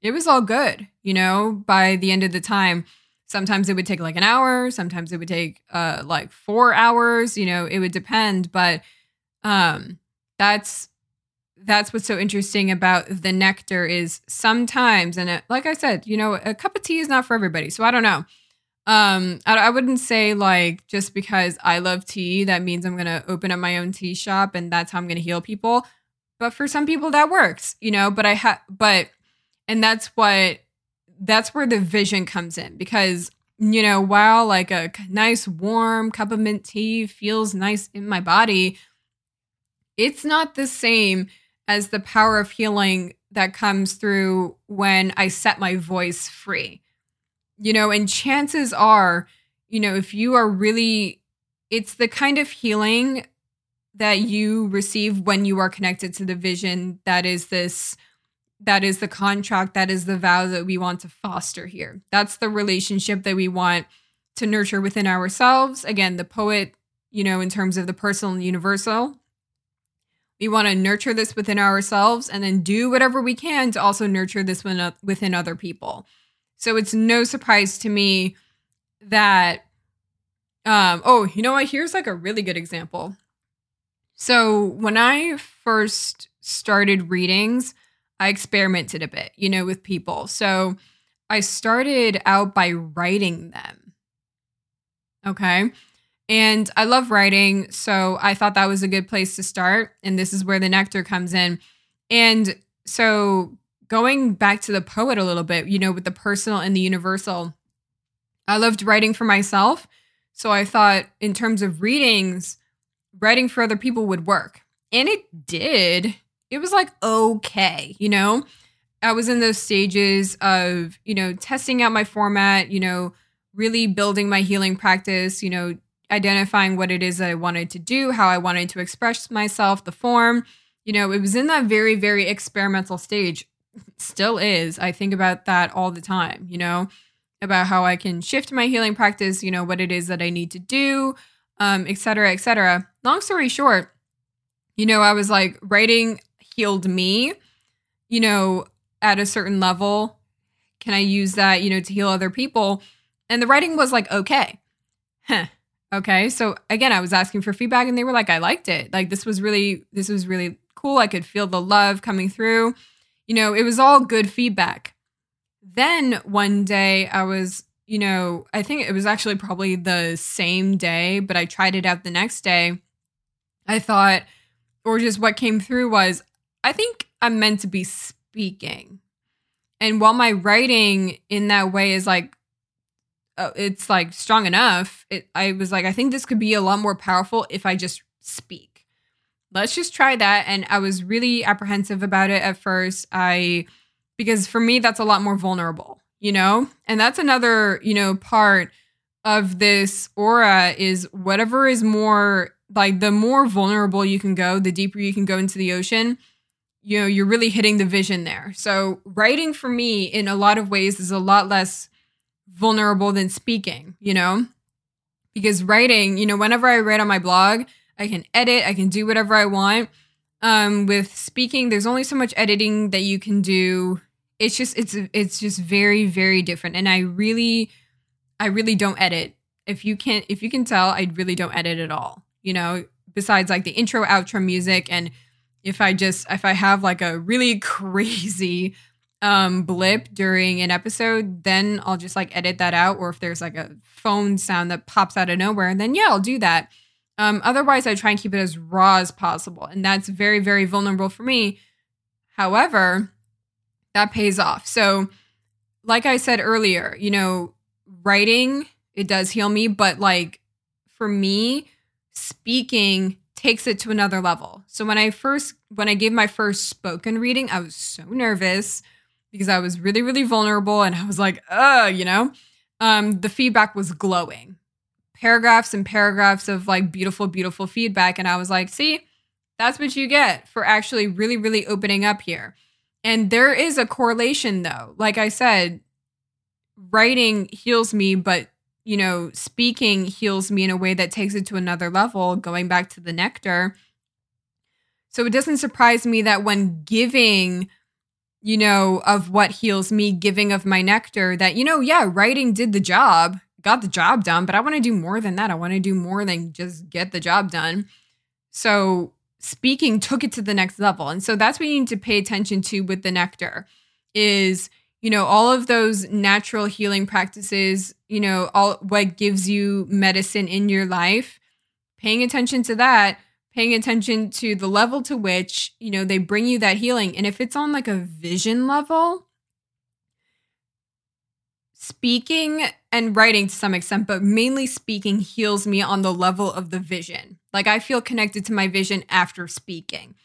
Speaker 1: it was all good, you know, by the end of the time. Sometimes it would take like an hour, sometimes it would take uh like 4 hours, you know, it would depend, but um that's that's what's so interesting about the nectar is sometimes and it, like i said you know a cup of tea is not for everybody so i don't know um I, I wouldn't say like just because i love tea that means i'm gonna open up my own tea shop and that's how i'm gonna heal people but for some people that works you know but i have but and that's what that's where the vision comes in because you know while like a nice warm cup of mint tea feels nice in my body it's not the same as the power of healing that comes through when I set my voice free. You know, and chances are, you know, if you are really, it's the kind of healing that you receive when you are connected to the vision that is this that is the contract that is the vow that we want to foster here. That's the relationship that we want to nurture within ourselves. Again the poet you know in terms of the personal and universal. We want to nurture this within ourselves and then do whatever we can to also nurture this within other people. So it's no surprise to me that, um, oh, you know what? Here's like a really good example. So when I first started readings, I experimented a bit, you know, with people. So I started out by writing them. Okay. And I love writing, so I thought that was a good place to start. And this is where the nectar comes in. And so going back to the poet a little bit, you know, with the personal and the universal, I loved writing for myself. So I thought, in terms of readings, writing for other people would work. And it did. It was like, okay, you know? I was in those stages of, you know, testing out my format, you know, really building my healing practice, you know, identifying what it is that I wanted to do, how I wanted to express myself, the form. You know, it was in that very, very experimental stage. Still is. I think about that all the time, you know, about how I can shift my healing practice, you know, what it is that I need to do, um, et cetera, et cetera. Long story short, you know, I was like, writing healed me, you know, at a certain level. Can I use that, you know, to heal other people? And the writing was like, okay. Huh Okay. So again, I was asking for feedback and they were like, I liked it. Like this was really, this was really cool. I could feel the love coming through. You know, it was all good feedback. Then one day I was, you know, I think it was actually probably the same day, but I tried it out the next day. I thought, or just what came through was, I think I'm meant to be speaking. And while my writing in that way is like uh, it's like strong enough. It, I was like, I think this could be a lot more powerful if I just speak. Let's just try that. And I was really apprehensive about it at first. I, because for me, that's a lot more vulnerable, you know? And that's another, you know, part of this aura is whatever is more like the more vulnerable you can go, the deeper you can go into the ocean, you know, you're really hitting the vision there. So, writing for me in a lot of ways is a lot less vulnerable than speaking, you know? Because writing, you know, whenever I write on my blog, I can edit, I can do whatever I want. Um, with speaking, there's only so much editing that you can do. It's just it's it's just very very different, and I really, I really don't edit. If you can if you can tell, I really don't edit at all. You know, besides like the intro outro music, and if I just if I have like a really crazy um blip during an episode, then I'll just like edit that out. Or if there's like a phone sound that pops out of nowhere, then yeah, I'll do that. Um, otherwise, I try and keep it as raw as possible. And that's very, very vulnerable for me. However, that pays off. So, like I said earlier, you know, writing, it does heal me. But like for me, speaking takes it to another level. So when I first, when I gave my first spoken reading, I was so nervous because I was really, really vulnerable and I was like, uh, you know, um, the feedback was glowing paragraphs and paragraphs of like beautiful, beautiful feedback. And I was like, see, that's what you get for actually really, really opening up here. And there is a correlation though. Like I said, writing heals me, but you know, speaking heals me in a way that takes it to another level, going back to the nectar. So it doesn't surprise me that when giving, you know, of what heals me, giving of my nectar, that, you know, yeah, writing did the job got the job done, but I want to do more than that. I want to do more than just get the job done. So speaking took it to the next level. And so that's what you need to pay attention to with the nectar is, you know, all of those natural healing practices, you know, all what gives you medicine in your life, paying attention to that, paying attention to the level to which, you know, they bring you that healing. And if it's on like a vision level, speaking and writing to some extent, but mainly speaking heals me on the level of the vision. Like I feel connected to my vision after speaking.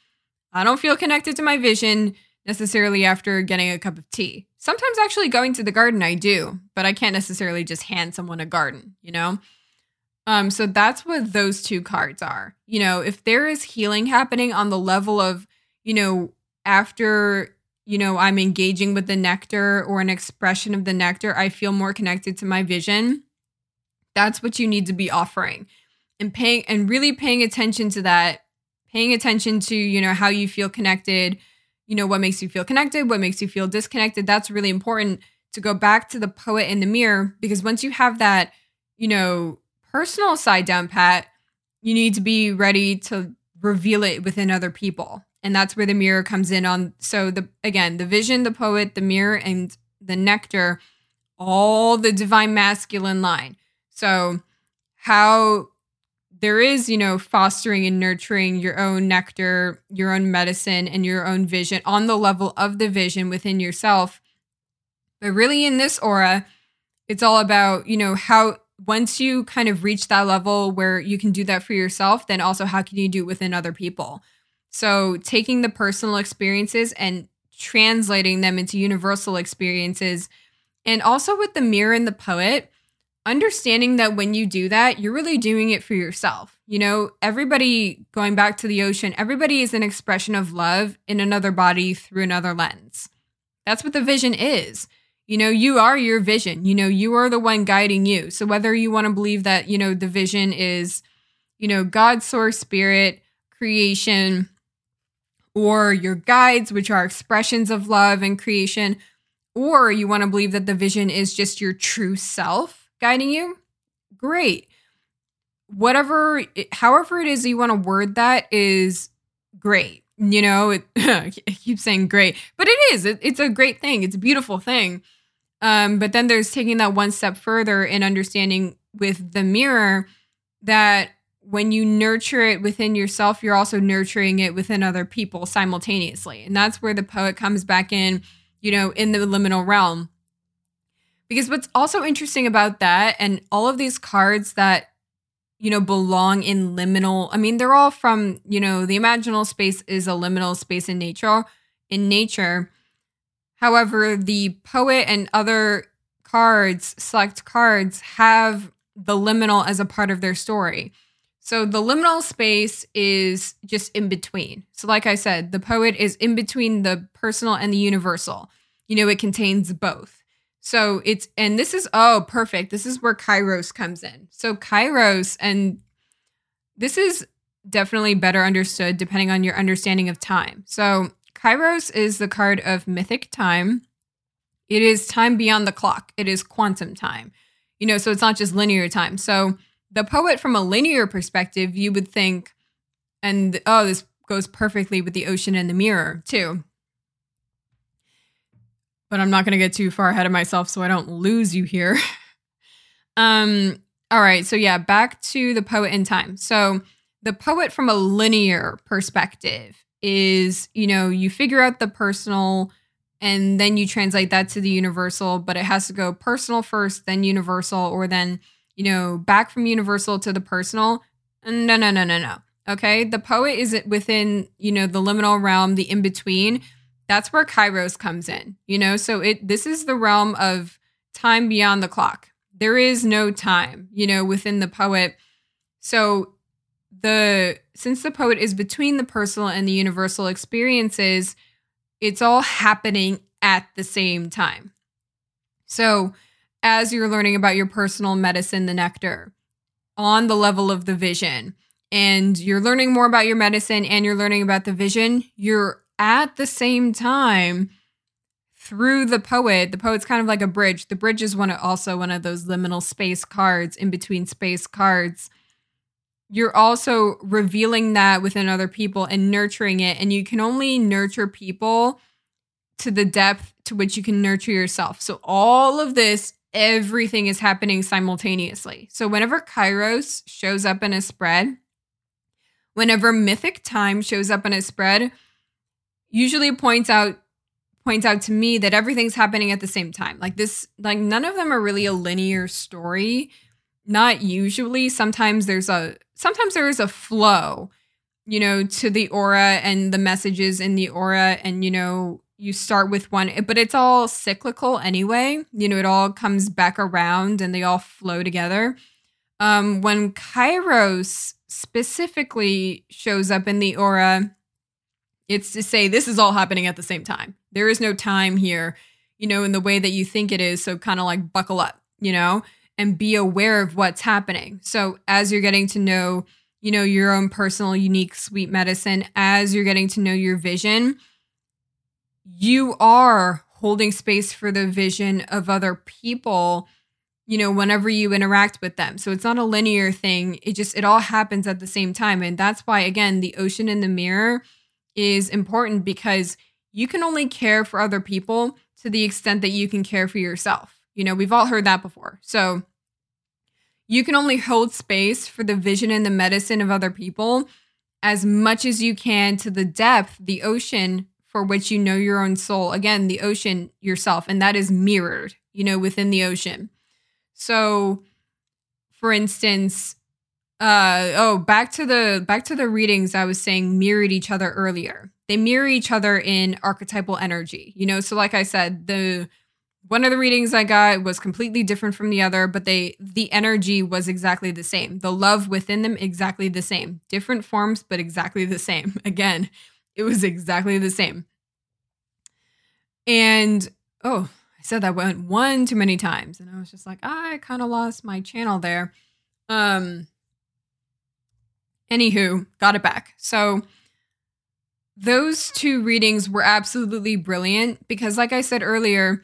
Speaker 1: I don't feel connected to my vision necessarily after getting a cup of tea. Sometimes actually going to the garden I do, but I can't necessarily just hand someone a garden, you know? Um so that's what those two cards are. You know, if there is healing happening on the level of, you know, after you know, I'm engaging with the nectar or an expression of the nectar, I feel more connected to my vision. That's what you need to be offering. And paying and really paying attention to that, paying attention to, you know, how you feel connected, you know, what makes you feel connected, what makes you feel disconnected. That's really important to go back to the poet in the mirror because once you have that, you know, personal side down pat, you need to be ready to reveal it within other people and that's where the mirror comes in on so the again the vision the poet the mirror and the nectar all the divine masculine line. So how there is you know fostering and nurturing your own nectar your own medicine and your own vision on the level of the vision within yourself. But really in this aura it's all about you know how once you kind of reach that level where you can do that for yourself then also how can you do it within other people so, taking the personal experiences and translating them into universal experiences. And also with the mirror and the poet, understanding that when you do that, you're really doing it for yourself. You know, everybody going back to the ocean, everybody is an expression of love in another body through another lens. That's what the vision is. You know, you are your vision. You know, you are the one guiding you. So whether you want to believe that, you know, the vision is, you know, God, source, spirit, creation, or your guides, which are expressions of love and creation, or you want to believe that the vision is just your true self guiding you, great. Whatever, however it is you want to word that is great. You know, it, I keep saying great, but it is. It, it's a great thing. It's a beautiful thing. Um, but then there's taking that one step further and understanding with the mirror that when you nurture it within yourself, you're also nurturing it within other people simultaneously. And that's where the poet comes back in, you know, in the liminal realm. Because what's also interesting about that and all of these cards that, you know, belong in liminal, I mean, they're all from, you know, the imaginal space is a liminal space in nature, in nature. However, the poet and other cards, select cards have the liminal as a part of their story. So the liminal space is just in between. So, like I said, the poet is in between the personal and the universal. You know, it contains both. So it's, and this is, oh, perfect. This is where Kairos comes in. So, Kairos, and this is definitely better understood depending on your understanding of time. So, Kairos is the card of mythic time. It is time beyond the clock, it is quantum time. You know, so it's not just linear time. So, the poet from a linear perspective, you would think, and oh, this goes perfectly with the ocean and the mirror, too. But I'm not going to get too far ahead of myself so I don't lose you here. um, all right, so yeah, back to the poet in time. So the poet from a linear perspective is, you know, you figure out the personal and then you translate that to the universal, but it has to go personal first, then universal, or then you know, back from universal to the personal. No, no, no, no, no. Okay. The poet is within, you know, the liminal realm, the in between. That's where Kairos comes in, you know? So it this is the realm of time beyond the clock. There is no time, you know, within the poet. So the since the poet is between the personal and the universal experiences, it's all happening at the same time. So as you're learning about your personal medicine, the nectar, on the level of the vision, and you're learning more about your medicine and you're learning about the vision, you're at the same time through the poet. The poet's kind of like a bridge. The bridge is one also one of those liminal space cards, in between space cards. You're also revealing that within other people and nurturing it. And you can only nurture people to the depth to which you can nurture yourself. So all of this everything is happening simultaneously. So whenever Kairos shows up in a spread, whenever mythic time shows up in a spread, usually points out points out to me that everything's happening at the same time. Like this like none of them are really a linear story. Not usually. Sometimes there's a sometimes there is a flow, you know, to the aura and the messages in the aura and you know you start with one, but it's all cyclical anyway. You know, it all comes back around and they all flow together. Um, when Kairos specifically shows up in the aura, it's to say this is all happening at the same time. There is no time here, you know, in the way that you think it is. So kind of like buckle up, you know, and be aware of what's happening. So as you're getting to know, you know, your own personal, unique, sweet medicine, as you're getting to know your vision, you are holding space for the vision of other people you know whenever you interact with them. So it's not a linear thing. It just it all happens at the same time. And that's why again the ocean in the mirror is important because you can only care for other people to the extent that you can care for yourself. You know we've all heard that before. So you can only hold space for the vision and the medicine of other people as much as you can to the depth the ocean for which you know your own soul. Again, the ocean yourself, and that is mirrored, you know, within the ocean. So, for instance, uh oh, back to the back to the readings I was saying mirrored each other earlier. They mirror each other in archetypal energy. You know, so like I said, the one of the readings I got was completely different from the other, but they the energy was exactly the same. The love within them exactly the same. Different forms but exactly the same. Again, it was exactly the same. And oh, I said that went one too many times. And I was just like, I kind of lost my channel there. Um anywho, got it back. So those two readings were absolutely brilliant because like I said earlier,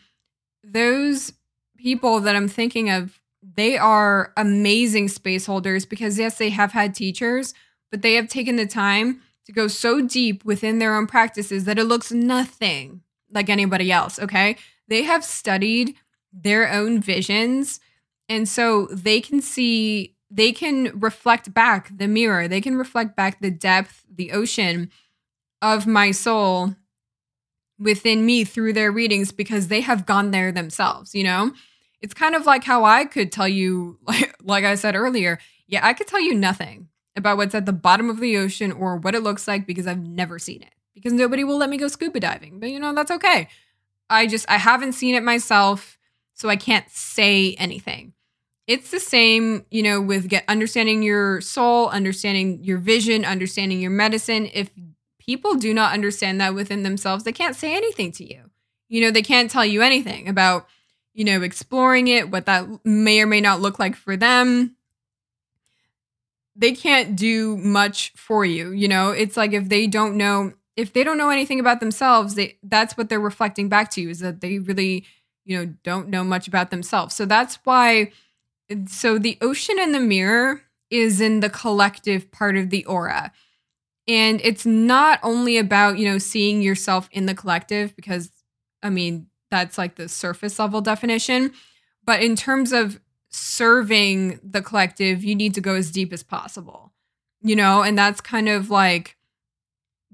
Speaker 1: those people that I'm thinking of, they are amazing space holders because yes, they have had teachers, but they have taken the time to go so deep within their own practices that it looks nothing like anybody else. Okay. They have studied their own visions. And so they can see, they can reflect back the mirror, they can reflect back the depth, the ocean of my soul within me through their readings because they have gone there themselves, you know? It's kind of like how I could tell you, like, like I said earlier, yeah, I could tell you nothing about what's at the bottom of the ocean or what it looks like because I've never seen it. Because nobody will let me go scuba diving. But you know, that's okay. I just I haven't seen it myself, so I can't say anything. it's the same, you know, with get understanding your soul, understanding your vision, understanding your medicine. If people do not understand that within themselves, they can't say anything to you. You know, they can't tell you anything about, you know, exploring it, what that may or may not look like for them. They can't do much for you, you know? It's like if they don't know if they don't know anything about themselves, they that's what they're reflecting back to you is that they really, you know, don't know much about themselves. So that's why so the ocean and the mirror is in the collective part of the aura. And it's not only about, you know, seeing yourself in the collective because I mean, that's like the surface level definition, but in terms of serving the collective, you need to go as deep as possible. You know, and that's kind of like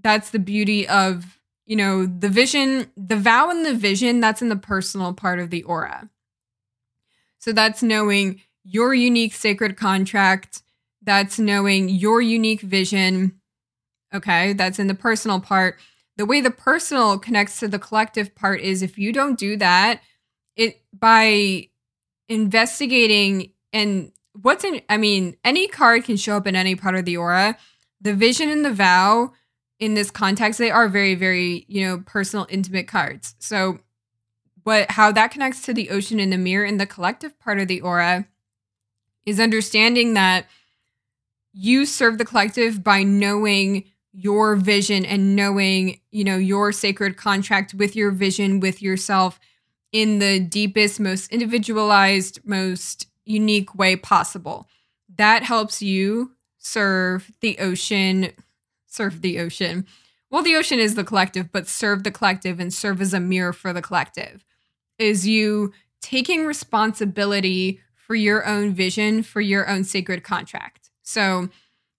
Speaker 1: that's the beauty of, you know, the vision, the vow and the vision, that's in the personal part of the aura. So that's knowing your unique sacred contract. That's knowing your unique vision. Okay, that's in the personal part. The way the personal connects to the collective part is if you don't do that, it by investigating and what's in I mean, any card can show up in any part of the aura. The vision and the vow in this context, they are very, very, you know, personal, intimate cards. So what how that connects to the ocean and the mirror in the collective part of the aura is understanding that you serve the collective by knowing your vision and knowing, you know, your sacred contract with your vision with yourself in the deepest, most individualized, most unique way possible. That helps you serve the ocean, serve the ocean. Well, the ocean is the collective, but serve the collective and serve as a mirror for the collective. Is you taking responsibility for your own vision, for your own sacred contract. So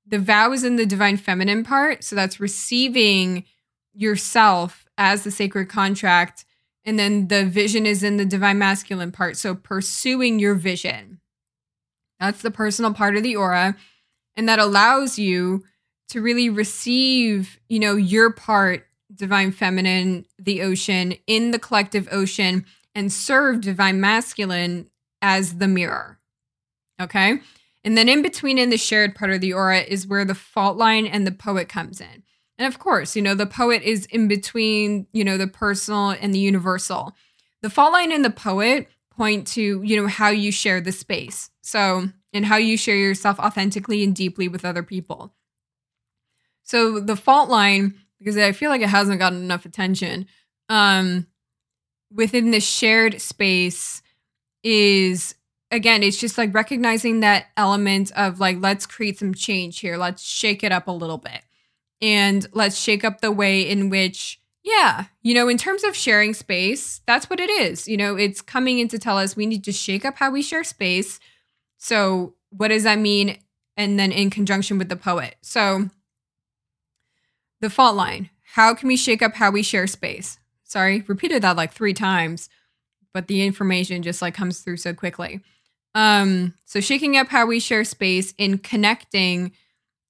Speaker 1: the vow is in the divine feminine part. So that's receiving yourself as the sacred contract. And then the vision is in the divine masculine part. So pursuing your vision. That's the personal part of the aura. And that allows you to really receive, you know, your part, divine feminine, the ocean, in the collective ocean, and serve divine masculine as the mirror. Okay. And then in between in the shared part of the aura is where the fault line and the poet comes in. And of course, you know, the poet is in between, you know, the personal and the universal. The fault line and the poet point to, you know, how you share the space. So, and how you share yourself authentically and deeply with other people. So the fault line, because I feel like it hasn't gotten enough attention, um, within the shared space is again, it's just like recognizing that element of like, let's create some change here. Let's shake it up a little bit. And let's shake up the way in which, yeah, you know, in terms of sharing space, that's what it is. You know, it's coming in to tell us we need to shake up how we share space. So, what does that mean? And then in conjunction with the poet. So, the fault line. How can we shake up how we share space? Sorry, repeated that like three times but the information just like comes through so quickly. Um, so shaking up how we share space in connecting,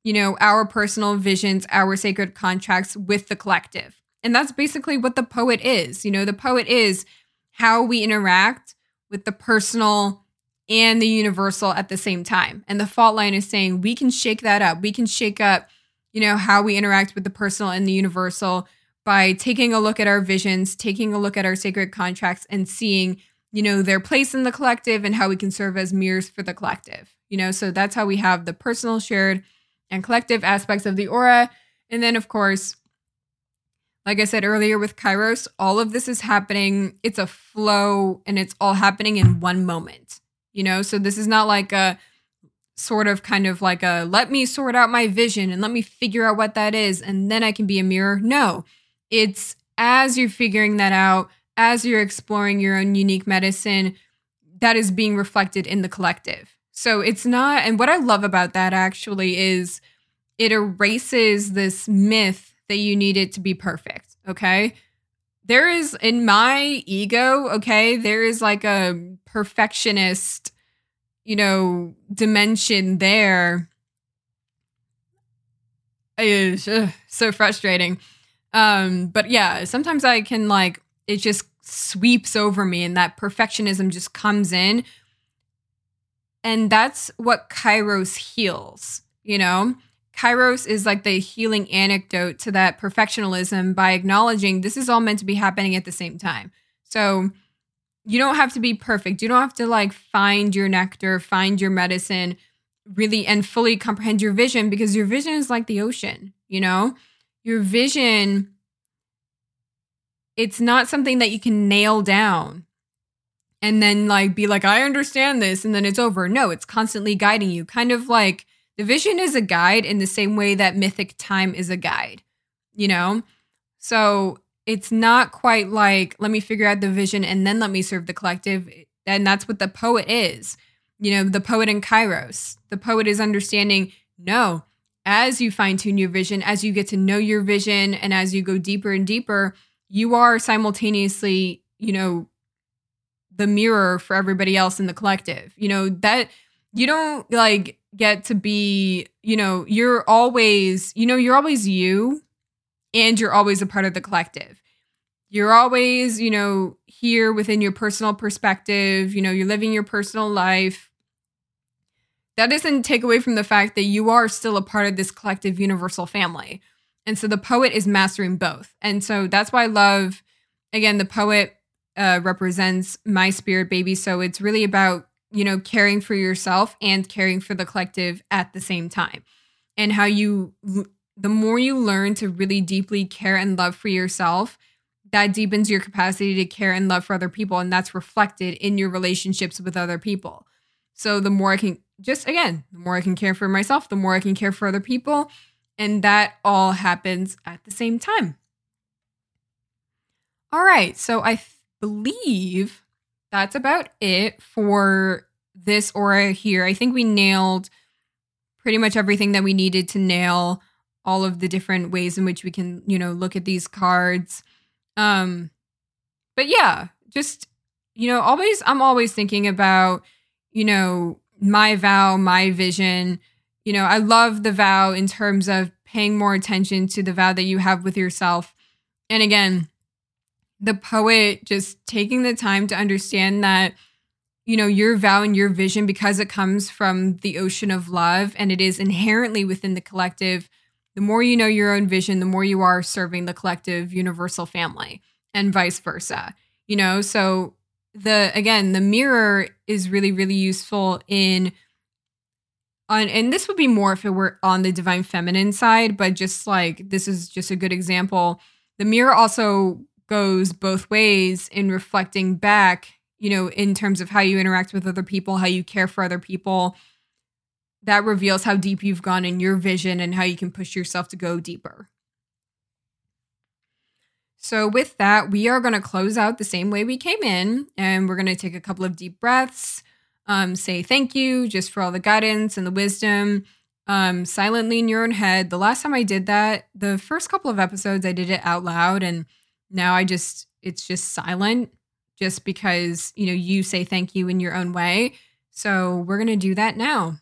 Speaker 1: you know, our personal visions, our sacred contracts with the collective. And that's basically what the poet is. You know, the poet is how we interact with the personal and the universal at the same time. And the fault line is saying we can shake that up. We can shake up, you know, how we interact with the personal and the universal by taking a look at our visions, taking a look at our sacred contracts, and seeing, you know, their place in the collective and how we can serve as mirrors for the collective. You know, so that's how we have the personal, shared, and collective aspects of the aura. And then, of course, like I said earlier with Kairos, all of this is happening. It's a flow and it's all happening in one moment, you know? So this is not like a sort of kind of like a let me sort out my vision and let me figure out what that is and then I can be a mirror. No, it's as you're figuring that out, as you're exploring your own unique medicine, that is being reflected in the collective. So it's not, and what I love about that actually is it erases this myth that you need it to be perfect. Okay. There is, in my ego, okay, there is like a perfectionist, you know, dimension there. It is ugh, so frustrating um, but yeah, sometimes I can like it just sweeps over me and that perfectionism just comes in. And that's what Kairos heals, you know? Kairos is like the healing anecdote to that perfectionism by acknowledging this is all meant to be happening at the same time. So you don't have to be perfect. You don't have to like find your nectar, find your medicine, really and fully comprehend your vision because your vision is like the ocean, you know? Your vision it's not something that you can nail down and then like be like I understand this and then it's over. No, it's constantly guiding you. Kind of like the vision is a guide in the same way that mythic time is a guide, you know? So it's not quite like, let me figure out the vision and then let me serve the collective. And that's what the poet is. You know, the poet in Kairos. The poet is understanding, no, as you fine tune your vision, as you get to know your vision, and as you go deeper and deeper, you are simultaneously, you know, the mirror for everybody else in the collective. You know, that you don't like get to be, you know, you're always, you know, you're always you and you're always a part of the collective. You're always, you know, here within your personal perspective, you know, you're living your personal life. That doesn't take away from the fact that you are still a part of this collective universal family. And so the poet is mastering both. And so that's why I love, again, the poet uh, represents my spirit baby. So it's really about you know, caring for yourself and caring for the collective at the same time. And how you, the more you learn to really deeply care and love for yourself, that deepens your capacity to care and love for other people. And that's reflected in your relationships with other people. So the more I can, just again, the more I can care for myself, the more I can care for other people. And that all happens at the same time. All right. So I believe that's about it for this aura here. I think we nailed pretty much everything that we needed to nail all of the different ways in which we can, you know, look at these cards. Um but yeah, just you know, always I'm always thinking about, you know, my vow, my vision. You know, I love the vow in terms of paying more attention to the vow that you have with yourself. And again, the poet just taking the time to understand that you know your vow and your vision because it comes from the ocean of love and it is inherently within the collective the more you know your own vision the more you are serving the collective universal family and vice versa you know? So the again the mirror is really really useful in on and this would be more if it were on the divine feminine side but just like this is just a good example. The mirror also goes both ways in reflecting back, you know, in terms of how you interact with other people, how you care for other people. That reveals how deep you've gone in your vision and how you can push yourself to go deeper. So, with that, we are going to close out the same way we came in, and we're going to take a couple of deep breaths, um, say thank you just for all the guidance and the wisdom, um, silently in your own head. The last time I did that, the first couple of episodes, I did it out loud, and now I just, it's just silent just because, you know, you say thank you in your own way. So we're going to do that now.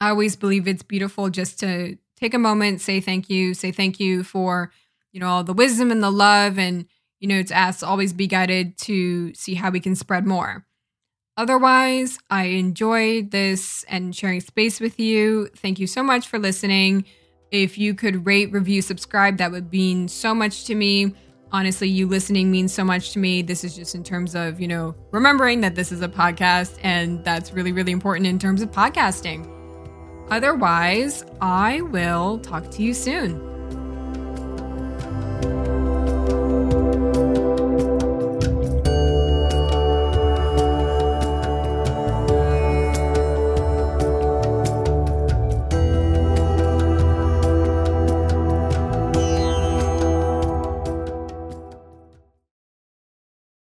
Speaker 1: I always believe it's beautiful just to take a moment, say thank you, say thank you for, you know, all the wisdom and the love and you know, to ask always be guided to see how we can spread more. Otherwise, I enjoyed this and sharing space with you. Thank you so much for listening. If you could rate, review, subscribe, that would mean so much to me. Honestly, you listening means so much to me. This is just in terms of, you know, remembering that this is a podcast and that's really, really important in terms of podcasting. Otherwise, I will talk to you soon.